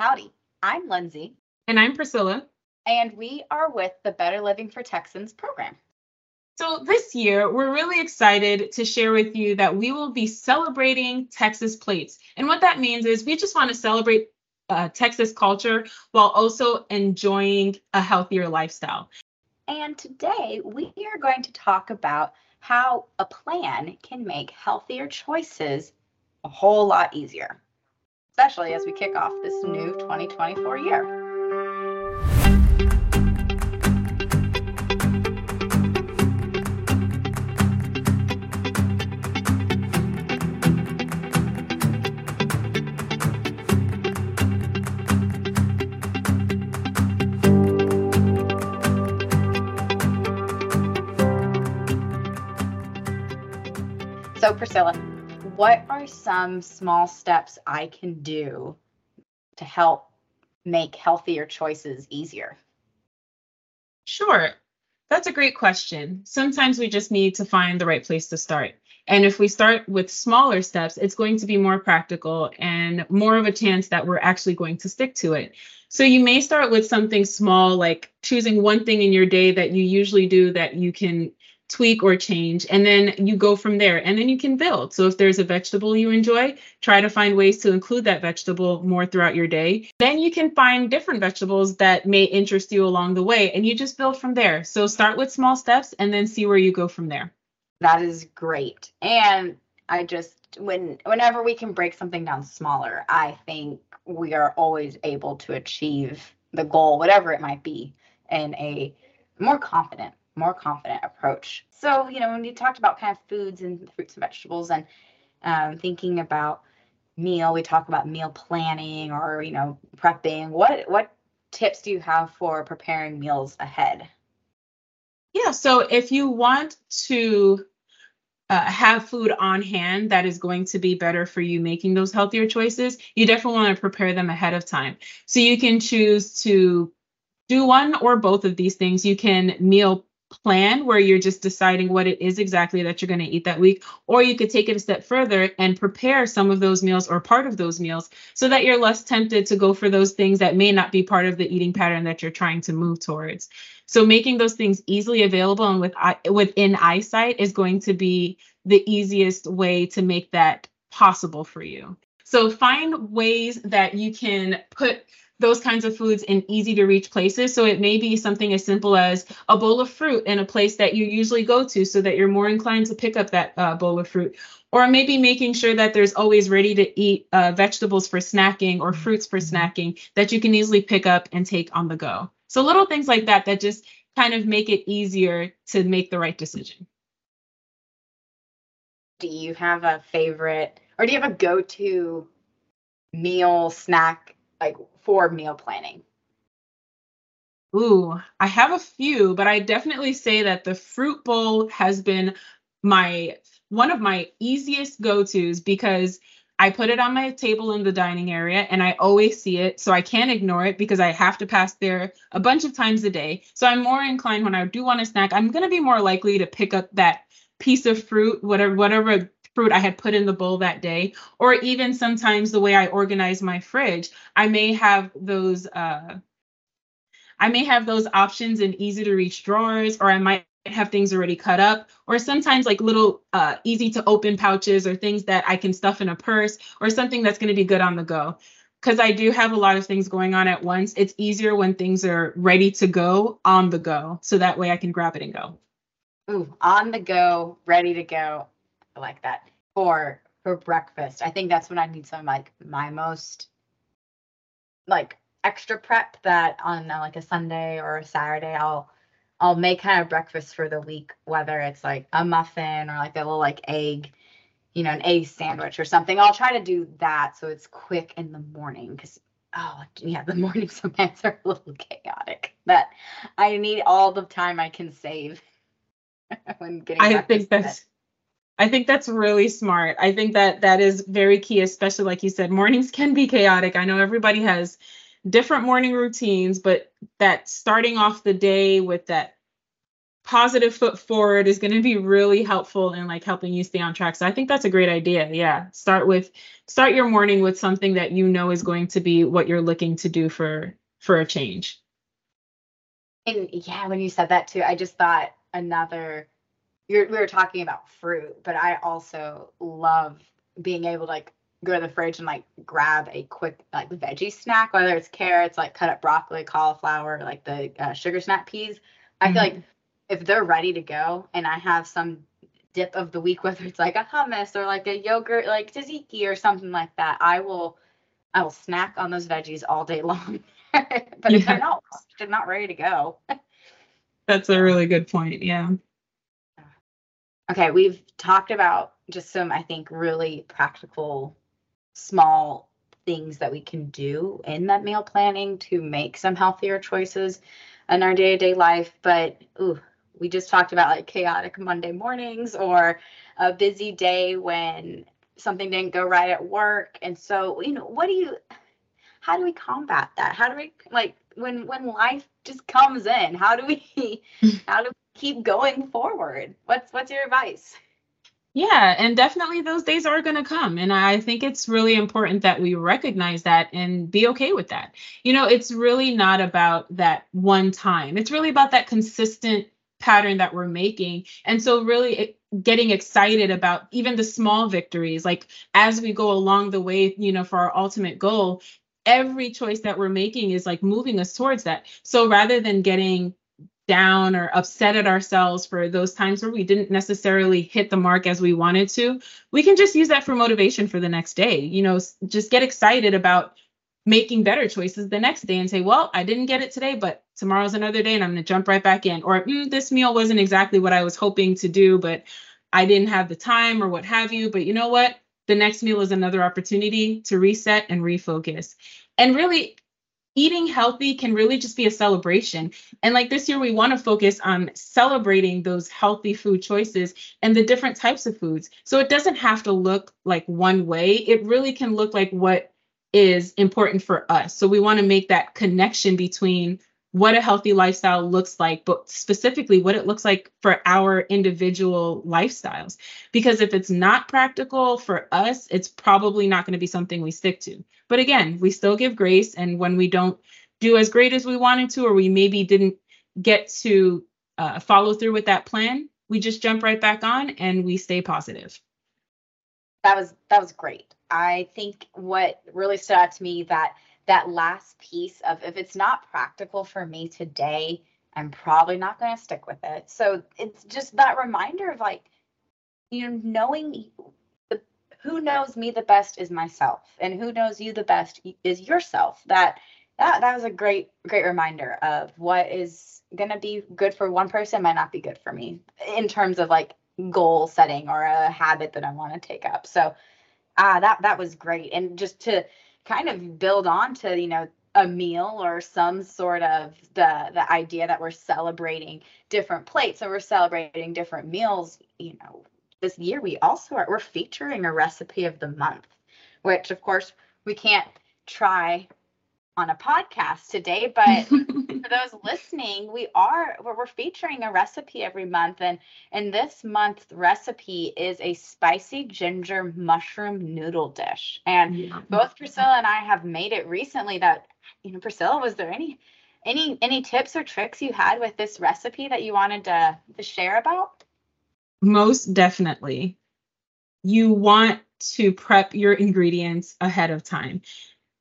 Howdy, I'm Lindsay. And I'm Priscilla. And we are with the Better Living for Texans program. So, this year, we're really excited to share with you that we will be celebrating Texas plates. And what that means is we just want to celebrate uh, Texas culture while also enjoying a healthier lifestyle. And today, we are going to talk about how a plan can make healthier choices a whole lot easier especially as we kick off this new 2024 year. So, Priscilla, what are some small steps I can do to help make healthier choices easier? Sure. That's a great question. Sometimes we just need to find the right place to start. And if we start with smaller steps, it's going to be more practical and more of a chance that we're actually going to stick to it. So you may start with something small, like choosing one thing in your day that you usually do that you can tweak or change and then you go from there and then you can build. So if there's a vegetable you enjoy try to find ways to include that vegetable more throughout your day. Then you can find different vegetables that may interest you along the way and you just build from there. So start with small steps and then see where you go from there. That is great. And i just when whenever we can break something down smaller i think we are always able to achieve the goal whatever it might be in a more confident more confident approach. So, you know, when you talked about kind of foods and fruits and vegetables and um, thinking about meal, we talk about meal planning or, you know, prepping. What what tips do you have for preparing meals ahead? Yeah, so if you want to uh, have food on hand that is going to be better for you making those healthier choices, you definitely want to prepare them ahead of time. So you can choose to do one or both of these things. You can meal plan where you're just deciding what it is exactly that you're going to eat that week or you could take it a step further and prepare some of those meals or part of those meals so that you're less tempted to go for those things that may not be part of the eating pattern that you're trying to move towards. So making those things easily available and with within eyesight is going to be the easiest way to make that possible for you. So find ways that you can put those kinds of foods in easy to reach places. So it may be something as simple as a bowl of fruit in a place that you usually go to so that you're more inclined to pick up that uh, bowl of fruit. Or maybe making sure that there's always ready to eat uh, vegetables for snacking or fruits for mm-hmm. snacking that you can easily pick up and take on the go. So little things like that that just kind of make it easier to make the right decision. Do you have a favorite or do you have a go to meal snack like for meal planning? Ooh, I have a few, but I definitely say that the fruit bowl has been my one of my easiest go-tos because I put it on my table in the dining area and I always see it. So I can't ignore it because I have to pass there a bunch of times a day. So I'm more inclined when I do want a snack, I'm going to be more likely to pick up that piece of fruit, whatever whatever fruit I had put in the bowl that day, or even sometimes the way I organize my fridge, I may have those uh, I may have those options in easy to reach drawers, or I might have things already cut up, or sometimes like little uh, easy to open pouches or things that I can stuff in a purse or something that's going to be good on the go. Because I do have a lot of things going on at once. It's easier when things are ready to go on the go. So that way I can grab it and go. Ooh, on the go, ready to go like that for for breakfast. I think that's when I need some like my most like extra prep that on uh, like a Sunday or a Saturday I'll I'll make kind of breakfast for the week, whether it's like a muffin or like a little like egg, you know, an egg sandwich or something. I'll try to do that so it's quick in the morning because oh yeah, the mornings sometimes are a little chaotic. But I need all the time I can save when getting. I think that's I think that's really smart. I think that that is very key, especially like you said, mornings can be chaotic. I know everybody has different morning routines, but that starting off the day with that positive foot forward is going to be really helpful in like helping you stay on track. So I think that's a great idea. Yeah. Start with start your morning with something that you know is going to be what you're looking to do for for a change. And yeah, when you said that too, I just thought another we were talking about fruit, but I also love being able to like go to the fridge and like grab a quick like veggie snack, whether it's carrots, like cut up broccoli, cauliflower, like the uh, sugar snap peas. I mm-hmm. feel like if they're ready to go and I have some dip of the week, whether it's like a hummus or like a yogurt, like tzatziki or something like that, I will I will snack on those veggies all day long. but yeah. if they're not they're not ready to go. That's a really good point. Yeah. Okay, we've talked about just some, I think, really practical, small things that we can do in that meal planning to make some healthier choices in our day to day life. But ooh, we just talked about like chaotic Monday mornings or a busy day when something didn't go right at work. And so, you know, what do you, how do we combat that? How do we like when when life just comes in? How do we, how do keep going forward. What's what's your advice? Yeah, and definitely those days are going to come. And I think it's really important that we recognize that and be okay with that. You know, it's really not about that one time, it's really about that consistent pattern that we're making. And so, really eh, getting excited about even the small victories, like as we go along the way, you know, for our ultimate goal. Every choice that we're making is like moving us towards that. So rather than getting down or upset at ourselves for those times where we didn't necessarily hit the mark as we wanted to, we can just use that for motivation for the next day. You know, just get excited about making better choices the next day and say, well, I didn't get it today, but tomorrow's another day and I'm going to jump right back in. Or mm, this meal wasn't exactly what I was hoping to do, but I didn't have the time or what have you. But you know what? The next meal is another opportunity to reset and refocus. And really, eating healthy can really just be a celebration. And like this year, we want to focus on celebrating those healthy food choices and the different types of foods. So it doesn't have to look like one way, it really can look like what is important for us. So we want to make that connection between what a healthy lifestyle looks like, but specifically what it looks like for our individual lifestyles. Because if it's not practical for us, it's probably not going to be something we stick to. But again, we still give grace. And when we don't do as great as we wanted to, or we maybe didn't get to uh, follow through with that plan, we just jump right back on and we stay positive. That was that was great. I think what really stood out to me that that last piece of if it's not practical for me today, I'm probably not going to stick with it. So it's just that reminder of like, you know, knowing the, who knows me the best is myself, and who knows you the best is yourself. That that that was a great great reminder of what is going to be good for one person might not be good for me in terms of like goal setting or a habit that I want to take up. So ah, that that was great, and just to kind of build on to you know a meal or some sort of the the idea that we're celebrating different plates and we're celebrating different meals you know this year we also are we're featuring a recipe of the month which of course we can't try on a podcast today, but for those listening, we are we're featuring a recipe every month, and and this month's recipe is a spicy ginger mushroom noodle dish. And yeah. both Priscilla and I have made it recently. That you know, Priscilla, was there any any any tips or tricks you had with this recipe that you wanted to to share about? Most definitely. You want to prep your ingredients ahead of time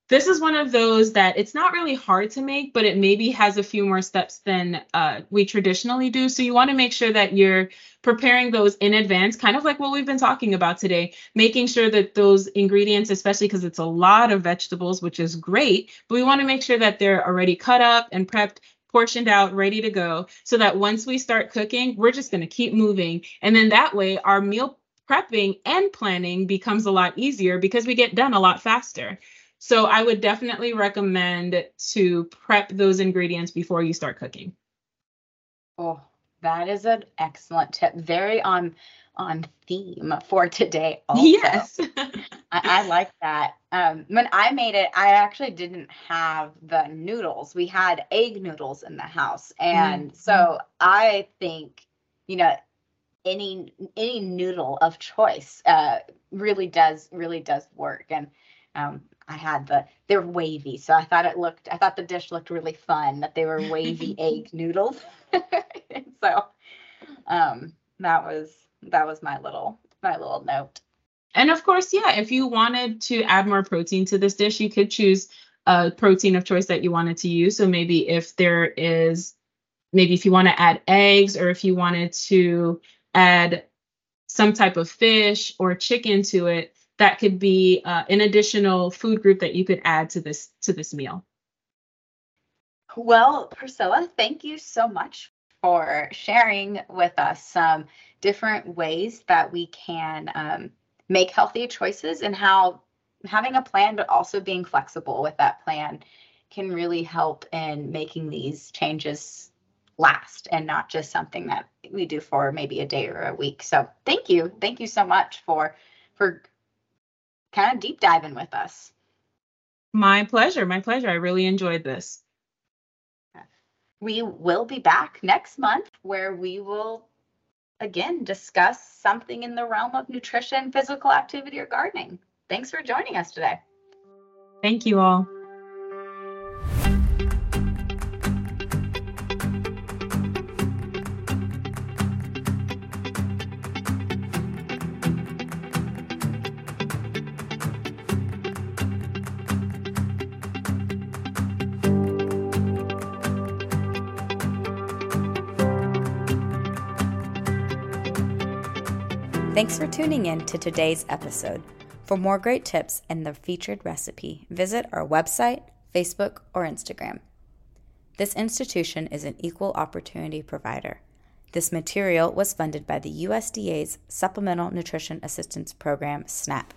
this is one of those that it's not really hard to make, but it maybe has a few more steps than uh, we traditionally do. So you want to make sure that you're preparing those in advance, kind of like what we've been talking about today, making sure that those ingredients, especially because it's a lot of vegetables, which is great, but we want to make sure that they're already cut up and prepped portioned out, ready to go, so that once we start cooking, we're just going to keep moving. And then that way, our meal prepping and planning becomes a lot easier because we get done a lot faster. So I would definitely recommend to prep those ingredients before you start cooking. Oh, that is an excellent tip. Very on on theme for today. Also. Yes. I, I like that. Um, when I made it, I actually didn't have the noodles. We had egg noodles in the house, and Mhm. so I think you know any any noodle of choice uh, really does really does work. And um, I had the they're wavy, so I thought it looked I thought the dish looked really fun that they were wavy egg noodles. so um, that was that was my little my little note. And of course, yeah, if you wanted to add more protein to this dish, you could choose a protein of choice that you wanted to use. So maybe if there is, maybe if you want to add eggs or if you wanted to add some type of fish or chicken to it, that could be uh, an additional food group that you could add to this to this meal. Well, Priscilla, thank you so much for sharing with us some different ways that we can um, make healthy choices and how having a plan, but also being flexible with that plan can really help in making these changes last and not just something that we do for maybe a day or a week. So thank you. Thank you so much for for kind of deep diving with us. My pleasure. My pleasure. I really enjoyed this. We will be back next month where we will again discuss something in the realm of nutrition, physical activity, or gardening. Thanks for joining us today. Thank you all. Thanks for tuning in to today's episode. For more great tips and the featured recipe, visit our website, Facebook, or Instagram. This institution is an equal opportunity provider. This material was funded by the USDA's Supplemental Nutrition Assistance Program, SNAP.